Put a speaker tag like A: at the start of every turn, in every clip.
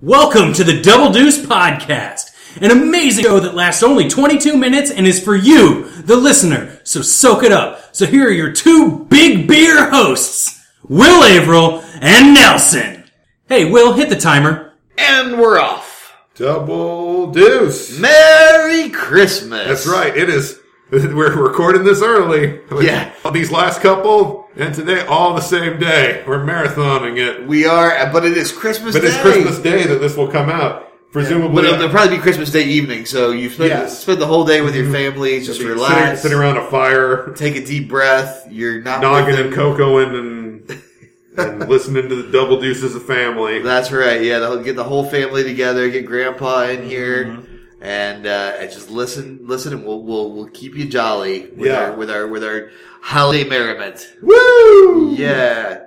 A: Welcome to the Double Deuce Podcast, an amazing show that lasts only 22 minutes and is for you, the listener. So soak it up. So here are your two big beer hosts, Will Averill and Nelson. Hey, Will, hit the timer.
B: And we're off.
C: Double deuce.
B: Merry Christmas.
C: That's right. It is. We're recording this early.
B: Yeah.
C: These last couple and today all the same day. We're marathoning it.
B: We are, but it is Christmas
C: But
B: Day.
C: it's Christmas Day that this will come out. Presumably.
B: But it'll, probably be Christmas Day evening, so you spend.
C: Mm-hmm.
B: spend the whole day with your family, just
C: sitting,
B: relax,
C: sitting around a fire,
B: take a deep breath. You're not
C: noggin
B: with
C: and
B: them.
C: cocoa and, and listening to the double deuces as a family.
B: That's right. Yeah, they'll get the whole family together, get Grandpa in here,
C: Mm-hmm.
B: And uh, just listen, listen, and we'll we'll, we'll keep you jolly with
C: Yeah.
B: our with our with our holiday merriment.
C: Woo!
B: Yeah,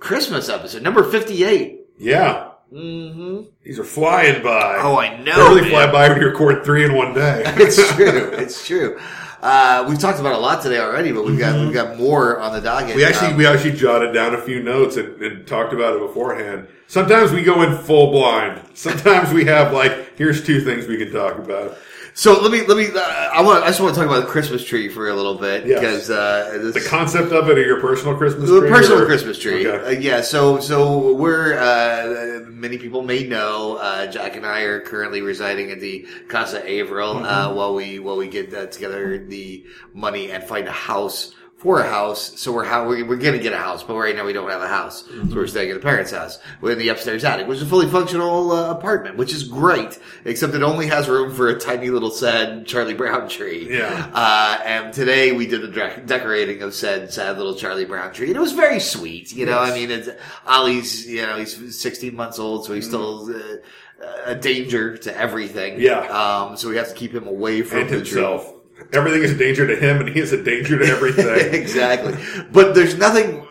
B: Christmas episode number fifty eight.
C: Yeah.
B: Mm-hmm.
C: These are flying by.
B: Oh, I know.
C: They really
B: man.
C: fly by when you record three in one day.
B: it's true. It's true. Uh, we've talked about a lot today already, but we've got we've got more on the docket.
C: Mm-hmm. We actually
B: Um,
C: we actually jotted down a few notes and, and talked about it beforehand. Sometimes we go in full blind. Sometimes we have like here's two things we can talk about.
B: So let me let me. Uh, I want. I just want to talk about the Christmas tree for a little bit
C: Yes.
B: because uh, this,
C: The concept of it or your personal Christmas
B: The
C: tree?
B: personal
C: or-
B: Christmas tree.
C: Okay.
B: Uh, yeah, so so we're uh, many people may know uh, Jack and I are currently residing at the Casa Averill
C: Mm-hmm.
B: uh, while we while we get uh, together the money and find a house for a house. So we're how we're, we're gonna get a house, but right now we don't have a house,
C: Mm-hmm.
B: so we're staying at the parents' house. We're in the upstairs attic, which is a fully functional uh, apartment, which is great, except it only has room for a tiny little sad Charlie Brown tree.
C: Yeah.
B: Uh, and today we did the dec- decorating of said sad little Charlie Brown tree, and it was very sweet. You know, I mean, it's, Ollie's, you know, he's 16 months old, so he's still uh, a danger to everything.
C: Yeah.
B: Um, so we have to keep him away from
C: And
B: the
C: himself. Everything is a danger to him, and he is a danger to everything.
B: exactly. But there's nothing.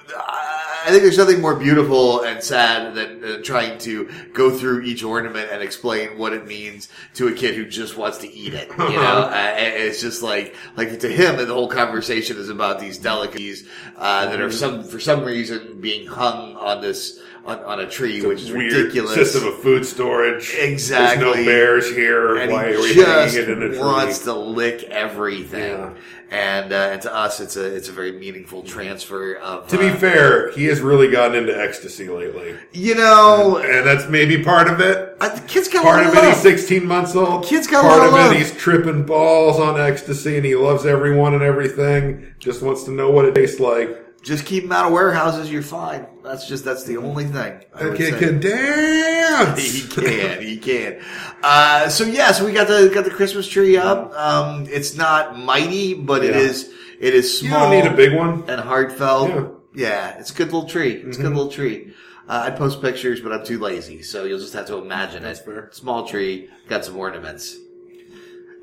B: I think there's nothing more beautiful and sad than, than trying to go through each ornament and explain what it means to a kid who just wants to eat it. You know, uh, it's just like like to him, the whole conversation is about these delicacies uh, that are some for some reason being hung on this on, on a tree, which is
C: Weird
B: ridiculous.
C: system of food storage.
B: Exactly.
C: There's no bears here.
B: and
C: Why are we
B: he just
C: hanging it in a tree?
B: He wants to lick everything.
C: Yeah.
B: And, uh, and to us, it's a it's a very meaningful transfer of.
C: to be
B: uh,
C: fair, he has really gotten into ecstasy lately.
B: you know,
C: And that's maybe part of it.
B: uh, the kids got
C: Part
B: a
C: of it, he's 16 months old.
B: Kids got a
C: Part
B: lot
C: of
B: of
C: it, he's tripping balls on ecstasy and he loves everyone and everything. Just wants to know what it tastes like.
B: Just keep them out of warehouses. You're fine. That's just that's the only thing. I
C: That
B: would
C: kid
B: say.
C: can dance.
B: He can, he can. Uh, so yeah, so we got the got the Christmas tree up. Um, it's not mighty, but it
C: Yeah.
B: is it is small.
C: You don't need a big one.
B: and heartfelt.
C: Yeah.
B: Yeah, it's a good little tree. It's
C: Mm-hmm.
B: a good little tree. Uh, I'd post pictures, but I'm too lazy, so you'll just have to imagine it.
C: fair.
B: Small tree, got some ornaments,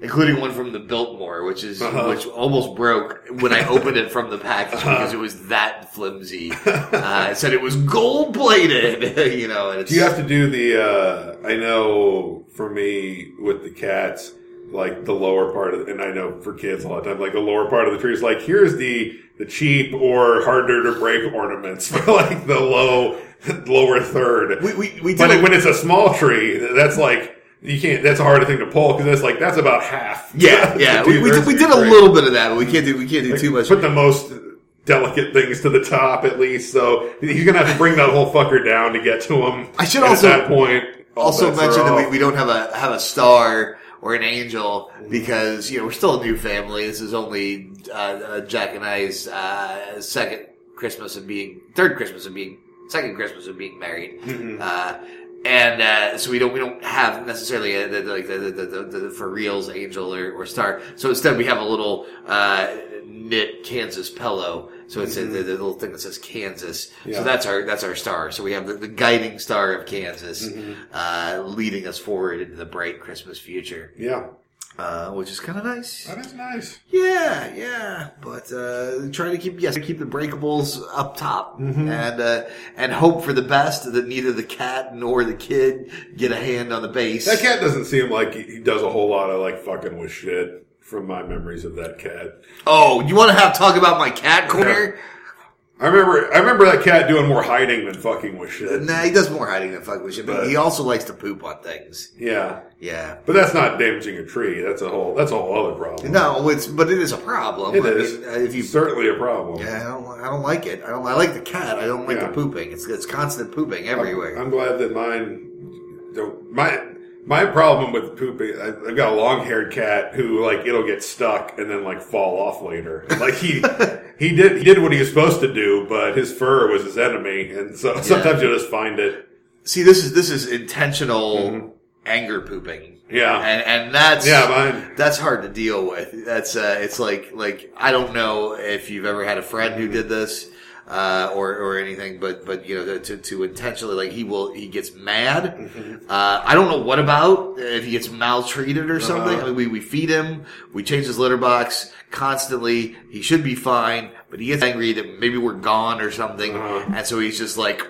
B: including one from the Biltmore, which is
C: Uh-huh.
B: which almost broke when I opened it from the package because it was that flimsy. Uh, it said it was gold plated, you know. And it's,
C: Do you have to do the, uh, I know for me with the cats, like the lower part of, and I know for kids a lot of times, like the lower part of the tree is like, here's the, the cheap or harder to break ornaments for like the low, lower third.
B: we we, we
C: But
B: a-
C: when it's a small tree, that's like, you can't, that's a harder thing to pull because it's like, that's about half.
B: yeah yeah we, we, did, we did a little bit of that, but we can't do we can't do too much.
C: Put the most delicate things to the top at least. So he's gonna have to bring that whole fucker down to get to him.
B: I should
C: And
B: also-
C: at that point
B: also mention that we, we don't have a have a star or an angel because you know we're still a new family. This is only uh, uh, Jack and I's uh, second Christmas of being third Christmas of being second Christmas of being married. Uh, and uh, so we don't we don't have necessarily a, the, like the, the, the, the, the for reals angel or, or star. So instead we have a little uh, knit Kansas pillow. So it's a, the, the little thing that says Kansas.
C: Yeah.
B: So that's our that's our star. So we have the, the guiding star of Kansas, uh, leading us forward into the bright Christmas future,
C: Yeah,
B: uh, which is kind of nice.
C: that is nice.
B: Yeah, yeah, but uh, trying to keep yes, keep the breakables up top, and uh, and hope for the best that neither the cat nor the kid get a hand on the base.
C: That cat doesn't seem like he he does a whole lot of like fucking with shit from my memories of that cat.
B: Oh, you want to have talk about my cat corner?
C: I remember I remember that cat doing more hiding than fucking with shit.
B: Nah, he does more hiding than fucking with shit, but
C: But-
B: he also likes to poop on things.
C: Yeah.
B: Yeah.
C: But that's not damaging a tree. That's a whole that's a whole other problem.
B: No, it's but it is a problem.
C: It
B: I
C: is.
B: mean, uh, if you
C: certainly a problem.
B: Yeah, I don't. I don't like it. I don't. I like the cat. I don't like
C: Yeah.
B: the pooping. It's it's constant pooping everywhere.
C: I'm glad that mine don't. My my problem with pooping, I- I've got a long haired cat who like it'll get stuck and then like fall off later. Like he he did he did what he was supposed to do, but his fur was his enemy, and so sometimes you'll just find it.
B: See, this is this is intentional anger pooping.
C: Mm-hmm. Yeah.
B: and and that's
C: Yeah, mine.
B: that's hard to deal with. That's uh, it's like like I don't know if you've ever had a friend who did this. Uh, or, or anything, but, but, you know, to, to intentionally, like, he will, he gets mad.
C: Mm-hmm.
B: Uh, I don't know what about, if he gets maltreated or
C: Uh-huh.
B: something. I mean, we, we feed him, we change his litter box constantly. He should be fine, but he gets angry that maybe we're gone or something.
C: Uh-huh.
B: And so he's just like,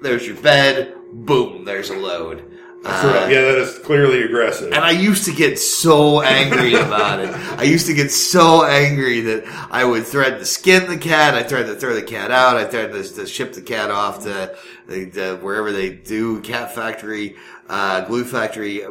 B: there's your bed, boom, there's a load. Uh,
C: yeah, that is clearly aggressive.
B: and I used to get so angry about it. I used to get so angry that I would threaten to skin the cat. I threatened to throw the cat out. I threatened to, to ship the cat off to, the, wherever they do cat factory, uh, glue factory.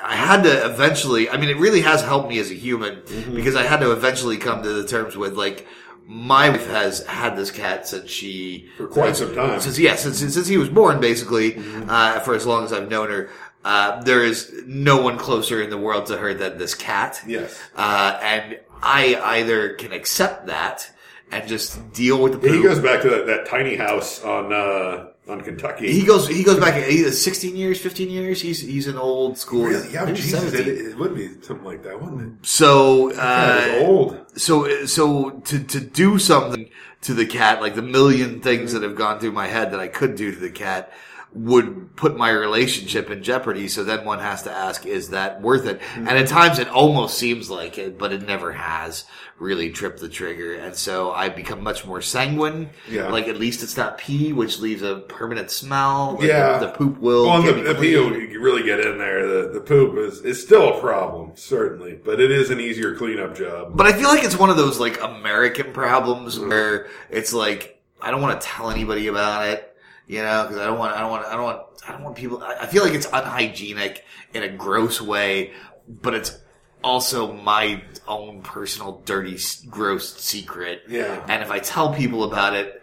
B: I had to eventually, I mean, it really has helped me as a human because I had to eventually come to the terms with like, my wife has had this cat since she
C: For quite some time.
B: since yeah, since since he was born, basically, uh, for as long as I've known her. Uh, there is no one closer in the world to her than this cat.
C: Yes.
B: Uh, and I either can accept that and just deal with the poop.
C: he goes back to that, that tiny house on uh, on Kentucky.
B: He goes. He goes back. He is sixteen years, fifteen years. He's he's an old school.
C: Really? Yeah, Jesus, it, it would be something like that, wouldn't it?
B: So uh,
C: old.
B: so so to to do something to the cat, like the million things that have gone through my head that I could do to the cat, would put my relationship in jeopardy. So then one has to ask, is that worth it? And at times it almost seems like it, but it never has really tripped the trigger. And so I become much more sanguine.
C: Yeah.
B: Like at least it's not pee, which leaves a permanent smell. Like,
C: Yeah.
B: The, the poop will.
C: Well,
B: get
C: and
B: me
C: the, the pee, you really get in there. The, the poop is, is still a problem, certainly, but it is an easier cleanup job.
B: But I feel like it's one of those like American problems mm-hmm. where it's like I don't want to tell anybody about it, you know, because I don't want, I don't want, I don't want, I don't want people. I I feel like it's unhygienic in a gross way, but it's also my own personal dirty, gross secret.
C: Yeah.
B: And if I tell people about it,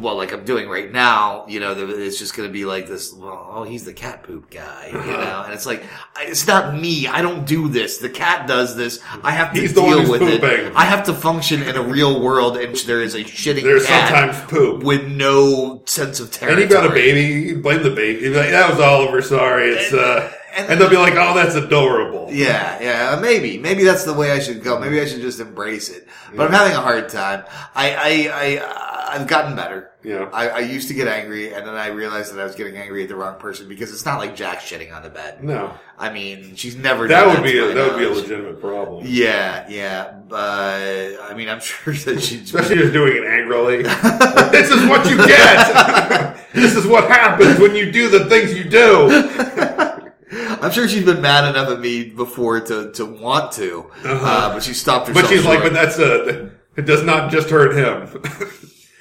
B: well, like I'm doing right now, you know, it's just going to be like this. Well, oh, he's the cat poop guy, you know, and it's like it's not me. I don't do this. The cat does this. I have to
C: He's
B: deal with it. I have to function in a real world in which there is a shitting
C: There's
B: cat
C: sometimes poop.
B: with no sense of territory.
C: And he got a baby, blame the baby. Like, that was Oliver, sorry. It's, uh,
B: And-
C: and they'll be like, oh, that's adorable.
B: Yeah, yeah, maybe, maybe that's the way I should go. Maybe I should just embrace it. But I'm having a hard time. I, I, I, I've gotten better.
C: Yeah.
B: I, I used to get angry, and then I realized that I was getting angry at the wrong person because it's not like Jack's shitting on the bed.
C: No.
B: I mean, she's never.
C: That
B: done
C: would be a, that would be a legitimate problem.
B: Yeah, yeah. But I mean, I'm sure that she's.
C: Especially just doing it angrily. this is what you get. this is what happens when you do the things you do.
B: I'm sure she's been mad enough at me before to to want to, uh, but she stopped herself.
C: Uh-huh. But she's like, but that's a. It does not just hurt him.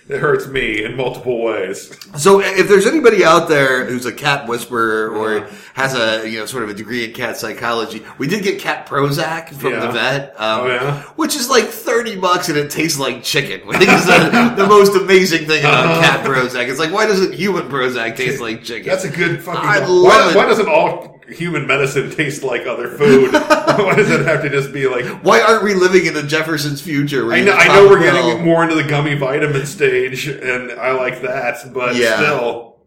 C: It hurts me in multiple ways.
B: So if there's anybody out there who's a cat whisperer or has a you know sort of a degree in cat psychology, we did get cat Prozac from
C: Yeah.
B: the vet, um,
C: Oh, yeah?
B: which is like thirty bucks and it tastes like chicken. I think it's the, the most amazing thing about
C: Uh-huh.
B: cat Prozac. It's like why doesn't human Prozac taste like chicken?
C: That's a good fucking.
B: I
C: why,
B: love it.
C: why doesn't all human medicine taste like other food? why does it have to just be like?
B: why aren't we living in a Jetsons future?
C: I know, I know we're
B: Bell-
C: getting more into the gummy vitamin stage, and I like that, but
B: Yeah.
C: still,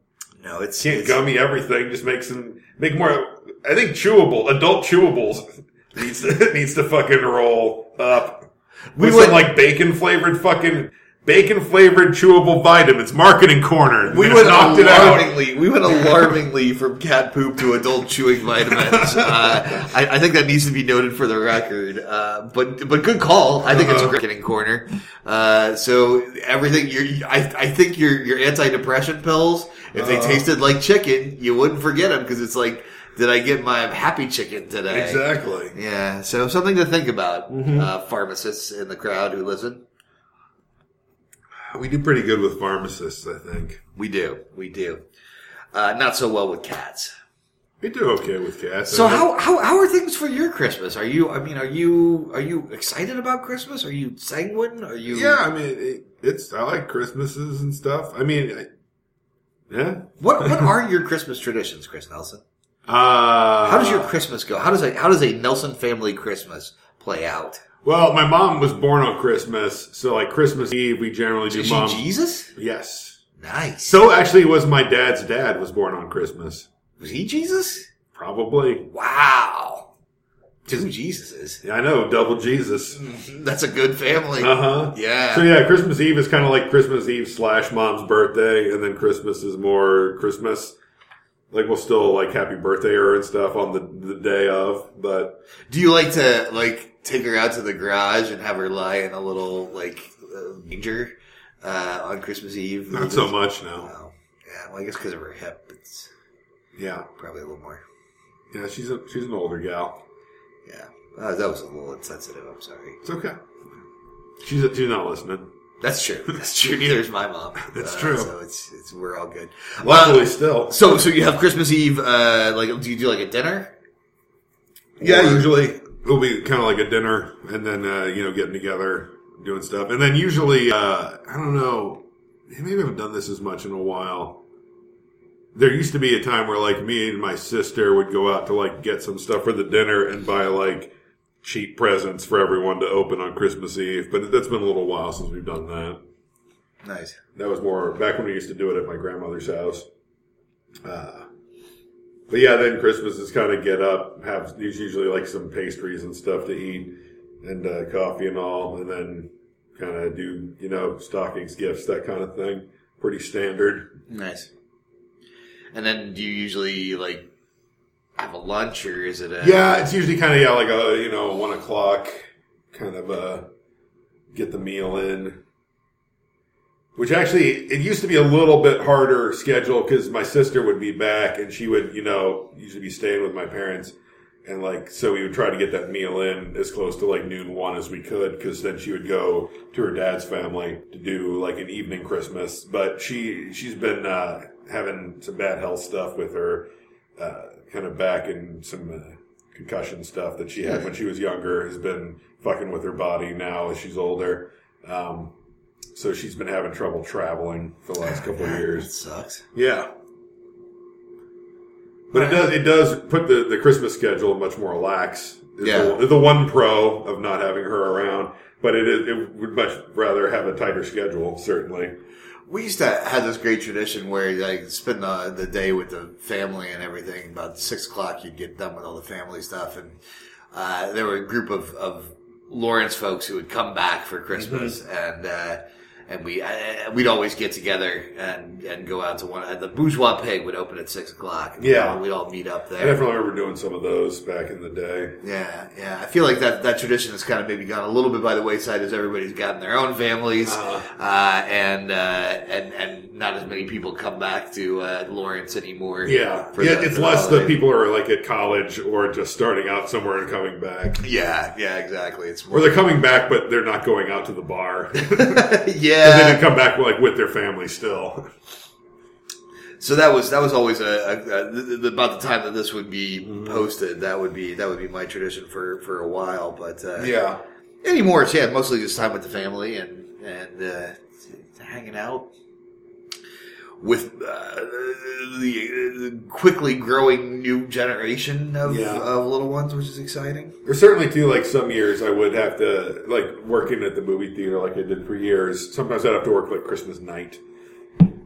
B: No, it's,
C: can't
B: it's
C: gummy everything. Just make some, make more. I think chewable, adult chewables needs to, needs to fucking roll up.
B: We went-
C: like bacon flavored fucking bacon flavored chewable vitamins. Marketing corner.
B: We went
C: knocked it out.
B: alarmingly. We went alarmingly from cat poop to adult chewing vitamins. Uh, I, I think that needs to be noted for the record. Uh, but but good call. I think it's a
C: Uh-huh.
B: great getting corner. Uh, so everything you're, I I think your your antidepressant pills, if they
C: Uh-huh.
B: tasted like chicken, you wouldn't forget them because it's like, did I get my happy chicken today?
C: Exactly.
B: Yeah. So something to think about,
C: Mm-hmm.
B: uh, pharmacists in the crowd who listen.
C: We do pretty good with pharmacists, I think.
B: We do, we do. Uh, not so well with cats.
C: We do okay with cats.
B: So
C: I mean,
B: how, how how are things for your Christmas? Are you? I mean, are you are you excited about Christmas? Are you sanguine? Are you?
C: Yeah, I mean, it, it's I like Christmases and stuff. I mean, I, yeah.
B: What what are your Christmas traditions, Chris Nelson?
C: Uh,
B: How does your Christmas go? How does a how does a Nelson family Christmas play out?
C: Well, my mom was born on Christmas, so like Christmas Eve, we generally do
B: Is she
C: mom.
B: Jesus?
C: Yes.
B: Nice.
C: So actually, was my dad's dad was born on Christmas.
B: was he Jesus?
C: Probably.
B: Wow. Two Jesuses.
C: Yeah, I know, double Jesus.
B: That's a good family.
C: Uh huh.
B: Yeah.
C: So yeah, Christmas Eve is kind of like Christmas Eve slash mom's birthday, and then Christmas is more Christmas. Like we'll still like happy birthday her and stuff on the the day of, but
B: Do you like to like take her out to the garage and have her lie in a little like uh, manger uh, on Christmas Eve?
C: not so much now.
B: Well, yeah. Well, I guess because of her hip, it's
C: Yeah,
B: probably a little more.
C: yeah, she's a she's an older gal.
B: Yeah. Uh, that was a little insensitive. I'm sorry.
C: It's okay. She's she's not listening.
B: That's true. That's true. Neither is my mom.
C: That's
B: Uh,
C: true.
B: So it's it's we're all good.
C: Luckily,
B: Uh,
C: still.
B: so so you have Christmas Eve. Uh, like, do you do like a dinner?
C: Yeah,
B: Or-
C: usually it'll be kind of like a dinner, and then uh, you know getting together, doing stuff, and then usually uh, I don't know, maybe I haven't done this as much in a while. There used to be a time where like me and my sister would go out to like get some stuff for the dinner and buy like cheap presents for everyone to open on Christmas Eve, but that's been a little while since we've done that.
B: Nice.
C: That was more back when we used to do it at my grandmother's house. Uh, but yeah, then Christmas is kind of get up, have there's usually like some pastries and stuff to eat, and uh, coffee and all, and then kind of do you know stockings, gifts, that kind of thing. Pretty standard.
B: Nice. And then do you usually like have a lunch or is it a
C: Yeah, it's usually kind of yeah like a you know one o'clock kind of uh get the meal in. Which actually, it used to be a little bit harder schedule because my sister would be back and she would, you know, usually be staying with my parents. And like, so we would try to get that meal in as close to like noon one as we could because then she would go to her dad's family to do like an evening Christmas. But she, she's been, uh, having some bad health stuff with her, uh, kind of back and some, uh, concussion stuff that she had when she was younger has been fucking with her body now as she's older. Um, so she's been having trouble traveling for the last couple of
B: That
C: years.
B: sucks.
C: Yeah. But it does it does put the, the Christmas schedule much more lax.
B: Yeah.
C: The, the one pro of not having her around. But it, is- it would much rather have a tighter schedule, certainly.
B: We used to have this great tradition where you like spend the, the day with the family and everything. About six o'clock, you'd get done with all the family stuff, and uh, there were a group of, of Lawrence folks who would come back for Christmas, and uh, and we uh, we'd always get together and, and go out to one. Uh, the Bourgeois Pig would open at six o'clock. and
C: Yeah.
B: we'd all meet up there.
C: I definitely remember doing some of those back in the day.
B: Yeah, yeah. I feel like that, that tradition has kind of maybe gone a little bit by the wayside as everybody's gotten their own families,
C: Uh-huh.
B: uh, and uh, and and not as many people come back to uh, Lawrence anymore.
C: Yeah. Yeah,
B: the-
C: it's
B: for
C: less the people are like at college or just starting out somewhere and coming back.
B: Yeah, yeah, exactly. It's
C: Or they're coming back, but they're not going out to the bar. and then
B: yeah.
C: they come back like with their family still.
B: So that was that was always a, a, a th- th- about the time that this would be
C: Mm-hmm.
B: posted. That would be that would be my tradition for for a while. But uh,
C: Yeah.
B: anymore, it's yeah, mostly just time with the family and and uh, hanging out with uh, the, the quickly growing new generation of,
C: Yeah.
B: of little ones, which is exciting.
C: There's certainly too like some years I would have to like working at the movie theater like I did for years. Sometimes I'd have to work like Christmas night.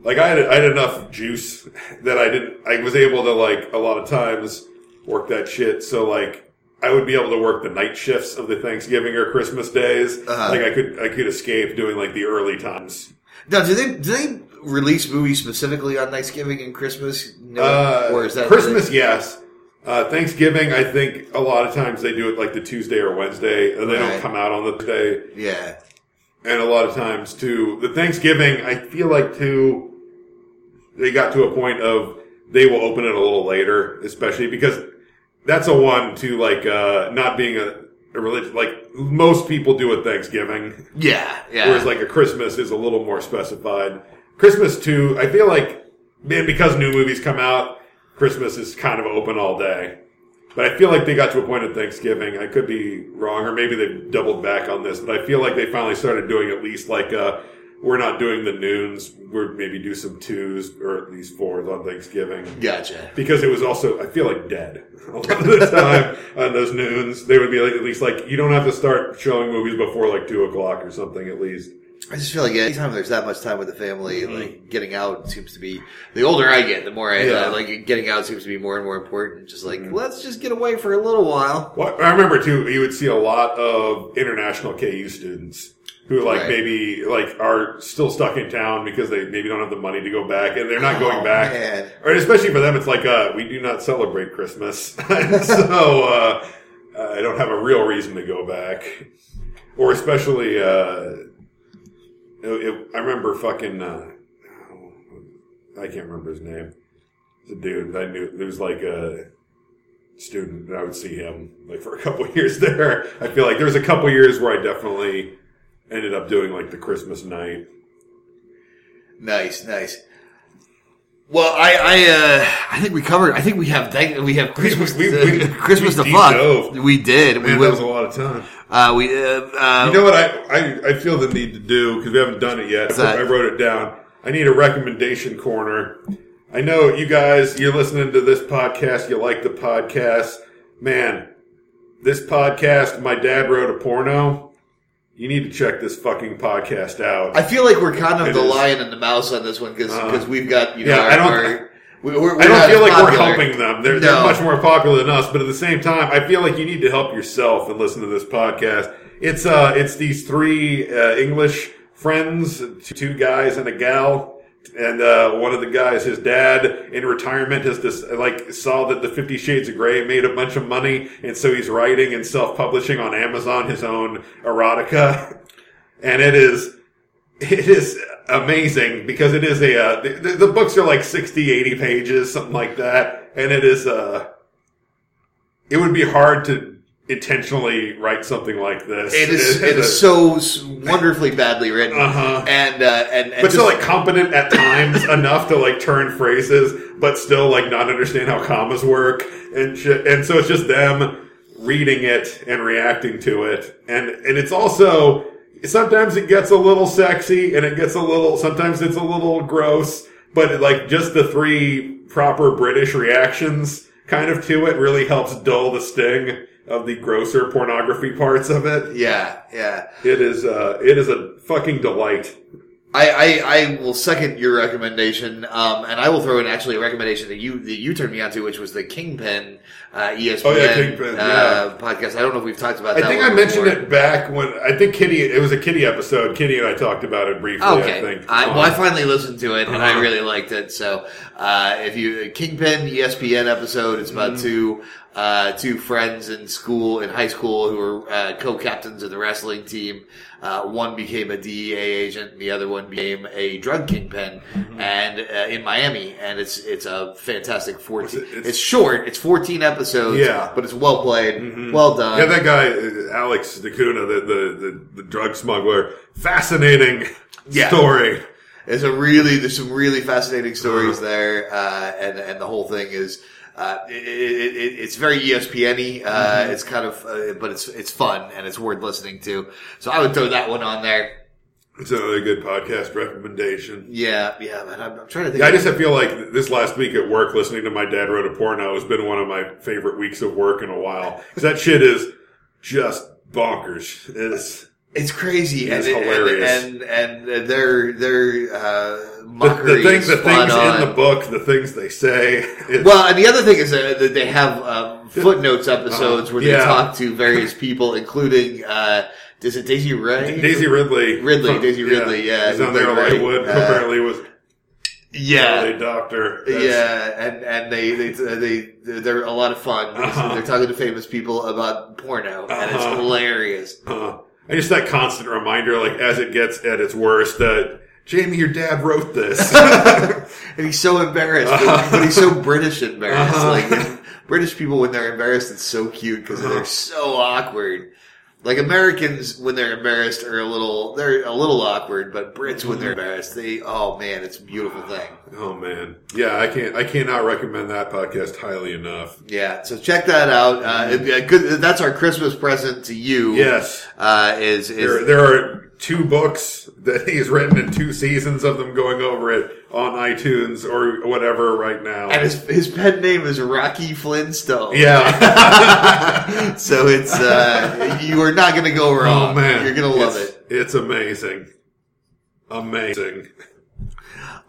C: Like I had I had enough juice that I didn't I was able to like a lot of times work that shit. So like I would be able to work the night shifts of the Thanksgiving or Christmas days.
B: Uh-huh.
C: Like I could I could escape doing like the early times.
B: Now, do they do they release movies specifically on Thanksgiving and Christmas? No,
C: Uh,
B: or is that
C: Christmas? Yes. Uh, Thanksgiving, I think a lot of times they do it like the Tuesday or Wednesday, and they
B: Right.
C: don't come out on the day.
B: Yeah,
C: and a lot of times too the thanksgiving i feel like too they got to a point of they will open it a little later especially because that's a one to like uh not being a a religion like most people do at Thanksgiving.
B: Yeah, yeah.
C: Whereas like a Christmas is a little more specified. Christmas too, I feel like man, because new movies come out, Christmas is kind of open all day. But I feel like they got to a point at Thanksgiving. I could be wrong, or maybe they've doubled back on this. But I feel like they finally started doing at least like uh, we're not doing the noons. We're maybe do some twos or at least fours on Thanksgiving
B: gotcha.
C: because it was also I feel like dead a lot of the time on those noons. They would be like at least like you don't have to start showing movies before like two o'clock or something at least.
B: I just feel like anytime there's that much time with the family,
C: Mm-hmm.
B: like getting out seems to be. The older I get, the more I
C: Yeah. Mm-hmm.
B: uh, like getting out seems to be more and more important. Just like let's just get away for a little while.
C: Well, I remember too. You would see a lot of international KU students who like
B: Right.
C: maybe like are still stuck in town because they maybe don't have the money to go back and they're not going
B: Oh,
C: back.
B: man.
C: Or especially for them, it's like uh, we do not celebrate Christmas, so uh, I don't have a real reason to go back. Or especially, uh, it, I remember fucking. Uh, I can't remember his name. A dude I knew. There was like a student, I would see him like for a couple years there. I feel like there was a couple years where I definitely ended up doing like the Christmas night.
B: Nice, nice. Well, I, I, uh, I think we covered. I think we have thank, we have Christmas,
C: We- we- we-
B: Christmas
C: we
B: to fuck.
C: dove.
B: We did.
C: Man,
B: we
C: that was a lot of time.
B: uh, we, uh, uh,
C: You know what I, I, I feel the need to do because we haven't done it yet. I wrote it down. I need a recommendation corner. I know you guys, you're listening to this podcast. You like the podcast, man. This podcast, my dad wrote a porno. You need to check this fucking podcast out.
B: I feel like we're kind of
C: It
B: the
C: is.
B: lion and the mouse on this one because
C: Uh,
B: we've got you know.
C: yeah,
B: our,
C: I don't-
B: our- we, we're, we're
C: I don't feel like we're helping them. They're, they're much more popular than us, but at the same time, I feel like you need to help yourself and listen to this podcast. It's uh, it's these three uh, English friends, two guys and a gal, and uh, one of the guys, his dad in retirement, has just like saw that the Fifty Shades of Grey made a bunch of money, and so he's writing and self publishing on Amazon his own erotica, and it is it is amazing because it is a uh, the, the books are like 60 80 pages something like that. And it is uh it would be hard to intentionally write something like this
B: It is. It is so wonderfully badly written,
C: Uh-huh.
B: and uh, and, and
C: but still
B: just-
C: like competent at times enough to like turn phrases but still like not understand how commas work and shit and so it's just them reading it and reacting to it and and it's also sometimes it gets a little sexy and it gets a little sometimes it's a little gross but like just the three proper british reactions kind of to it really helps dull the sting of the grosser pornography parts of it
B: yeah, yeah.
C: it is uh it is a fucking delight
B: I, I, I will second your recommendation, um, and I will throw in actually a recommendation that you that you turned me on to, which was the Kingpin uh, ESPN
C: Oh, yeah, Kingpin,
B: uh, podcast. I don't know if we've talked about. That.
C: I
B: that
C: think I mentioned
B: before.
C: it back when I think Kitty. It was a Kitty episode. Kitty and I talked about it briefly.
B: Okay.
C: I think.
B: I, well, I finally listened to it and I
C: Uh-huh.
B: really liked it. So, uh, if you Kingpin ESPN episode, it's
C: Mm-hmm.
B: about two uh, two friends in school in high school who were uh, co-captains of the wrestling team. Uh, one became a DEA agent, and the other one became a drug kingpin,
C: Mm-hmm.
B: and uh, in Miami. And it's it's a fantastic fourteen.
C: it-
B: It's,
C: it's-
B: short. It's fourteen episodes.
C: Yeah. Mm-hmm.
B: but it's well played, well done.
C: yeah, that guy uh, Alex Dacuna, the, the the the drug smuggler. Fascinating
B: Yeah.
C: story.
B: There's a really, there's some really fascinating stories there, uh, and and the whole thing is, uh, it, it, it, it's very ESPN-y. Uh,
C: Mm-hmm.
B: It's kind of, uh, but it's it's fun and it's worth listening to. So I would throw that one on there.
C: It's another good podcast recommendation.
B: Yeah, yeah, man. I'm, I'm trying to think.
C: Yeah, I just feel like this last week at work, listening to my dad wrote a porno has been one of my favorite weeks of work in a while. Because that shit is just bonkers. It's
B: it's crazy
C: It's
B: and,
C: hilarious.
B: and and and their their uh,
C: the,
B: mockery
C: the things,
B: is
C: the things
B: on.
C: in the book, the things they say.
B: Well, and the other thing is uh, that they have um, footnotes episodes where they
C: Uh-huh. Yeah.
B: talk to various people, including uh, is it Daisy Rey?
C: Daisy Ridley.
B: Ridley, Daisy Ridley, yeah,
C: He's on there,
B: played
C: Lightwood,
B: Ray.
C: who
B: Uh,
C: apparently was
B: Yeah,
C: a doctor. That's-
B: yeah, and and they they they they're a lot of fun.
C: Uh-huh.
B: They're talking to famous people about porno, and it's
C: Uh-huh.
B: hilarious.
C: Uh, and just that constant reminder, like, as it gets at its worst, that Jamie, your dad wrote this.
B: and he's so embarrassed,
C: Uh-huh.
B: but he's so British embarrassed. Like British people, when they're embarrassed, it's so cute because
C: Uh-huh.
B: they're so awkward. Like Americans, when they're embarrassed, are a little they're a little awkward, but Brits, when they're
C: Mm-hmm.
B: embarrassed, they oh man, it's a beautiful thing.
C: oh man, yeah, I can't, I cannot recommend that podcast highly enough.
B: Yeah, so check that out. Uh, it'd be a good. That's our Christmas present to you.
C: Yes,
B: uh, is
C: there,
B: is
C: there are two books that he's written and two seasons of them going over it on iTunes or whatever right now.
B: and his his pen name is Rocky Flintstone.
C: yeah.
B: so it's uh, you are not going to go wrong.
C: Oh man,
B: you're going to love
C: It's-
B: it.
C: It's amazing, amazing.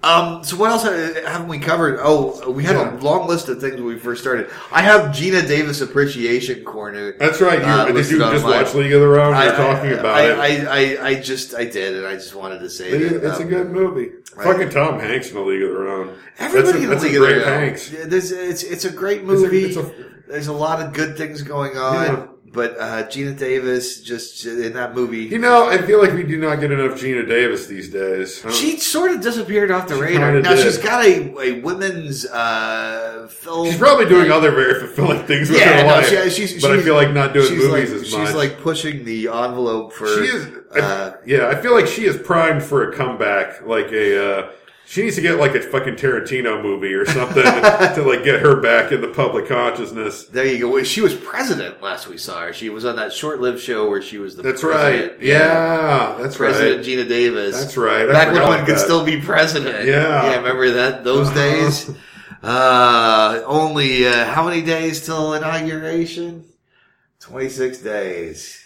B: Um, so what else haven't we covered? Oh, we had
C: Yeah.
B: a long list of things when we first started. I have Geena Davis Appreciation Corner.
C: That's right. You,
B: Uh,
C: did you just
B: my-
C: watch League of Their Own? You're talking
B: I,
C: about
B: I,
C: it.
B: I, I, I just, I did, and I just wanted to say
C: League-
B: that
C: it's a
B: um,
C: good movie.
B: right.
C: Fucking Tom Hanks in a League of Their Own.
B: Everybody
C: that's a,
B: in
C: that's
B: League
C: a
B: of Their Own.
C: Hanks.
B: Yeah, it's, it's a great
C: It's a-
B: movie.
C: it's a-
B: There's a lot of good things going on,
C: Yeah.
B: But uh, Geena Davis just in that movie.
C: You know, I feel like we do not get enough Geena Davis these days. I
B: She sort of disappeared off the radar. Now
C: did.
B: she's got a, a women's uh, film.
C: She's probably doing other very fulfilling things with
B: yeah,
C: her
B: no,
C: life.
B: she, she's,
C: but I feel like not doing
B: she's
C: movies
B: like,
C: as
B: she's
C: much.
B: like pushing the envelope for.
C: she is. I-
B: uh,
C: yeah, I feel like she is primed for a comeback. Like a, uh, she needs to get like a fucking Tarantino movie or something to like get her back in the public consciousness.
B: there you go. She was president last we saw her. She was on that short-lived show where she was the president.
C: That's
B: president.
C: right. Yeah, that's right.
B: President
C: right.
B: Geena Davis.
C: That's right. I
B: Back when one could still be president.
C: Yeah.
B: Yeah, remember that those
C: Uh-huh.
B: days? Uh, only uh, how many days till inauguration? Twenty six days.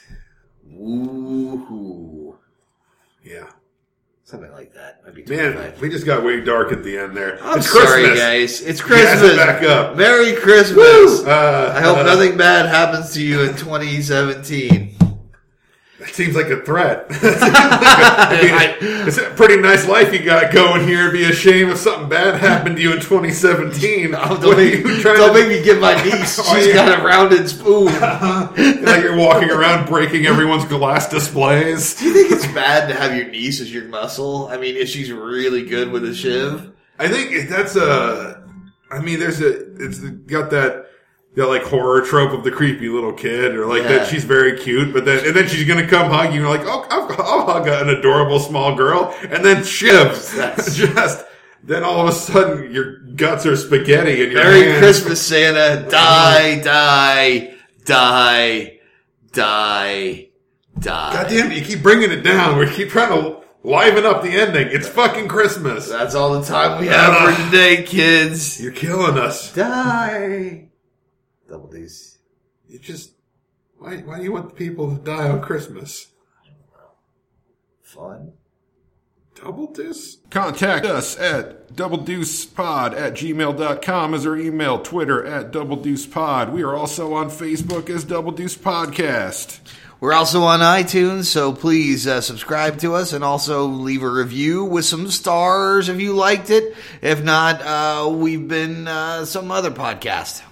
B: Woohoo!
C: Yeah.
B: Something like that. Maybe
C: Man,
B: 25.
C: we just got way dark at the end there.
B: I'm
C: it's
B: sorry,
C: Christmas.
B: guys. It's Christmas.
C: it back up.
B: Merry Christmas.
C: Uh,
B: I hope
C: uh,
B: nothing bad happens to you in 2017.
C: That seems like a threat. I mean, it's a pretty nice life you got going here. It'd be a shame if something bad happened to you in 2017.
B: Oh,
C: What
B: don't make, don't
C: to-
B: make me get my niece. Oh, she's
C: Oh, yeah.
B: got a rounded spoon.
C: like you're walking around breaking everyone's glass displays.
B: Do you think it's bad to have your niece as your muscle? I mean, if she's really good with a shiv.
C: I think that's a. I mean, there's a. It's got that. That like horror trope of the creepy little kid, or like
B: Yeah.
C: that she's very cute, but then and then she's gonna come hug you, and you're like, oh, I'll, I'll hug an adorable small girl, and then shivs.
B: That's-
C: Just then all of a sudden your guts are spaghetti, and your
B: Merry
C: hands-
B: Christmas, Santa. Die, die, die, die, die.
C: God damn it, you keep bringing it down. We keep trying to liven up the ending. It's fucking Christmas.
B: That's all the time we have for today, kids.
C: You're killing us.
B: Die. Double D's.
C: You just why why do you want the people to die on Christmas?
B: Fun.
C: Double Deuce? Contact us at doubledeucepod at gmail.com as our email, Twitter at doubledeucepod. We are also on Facebook as Double Deuce Podcast.
B: We're also on iTunes, so please uh, subscribe to us and also leave a review with some stars if you liked it. If not, uh, we've been uh, some other podcast.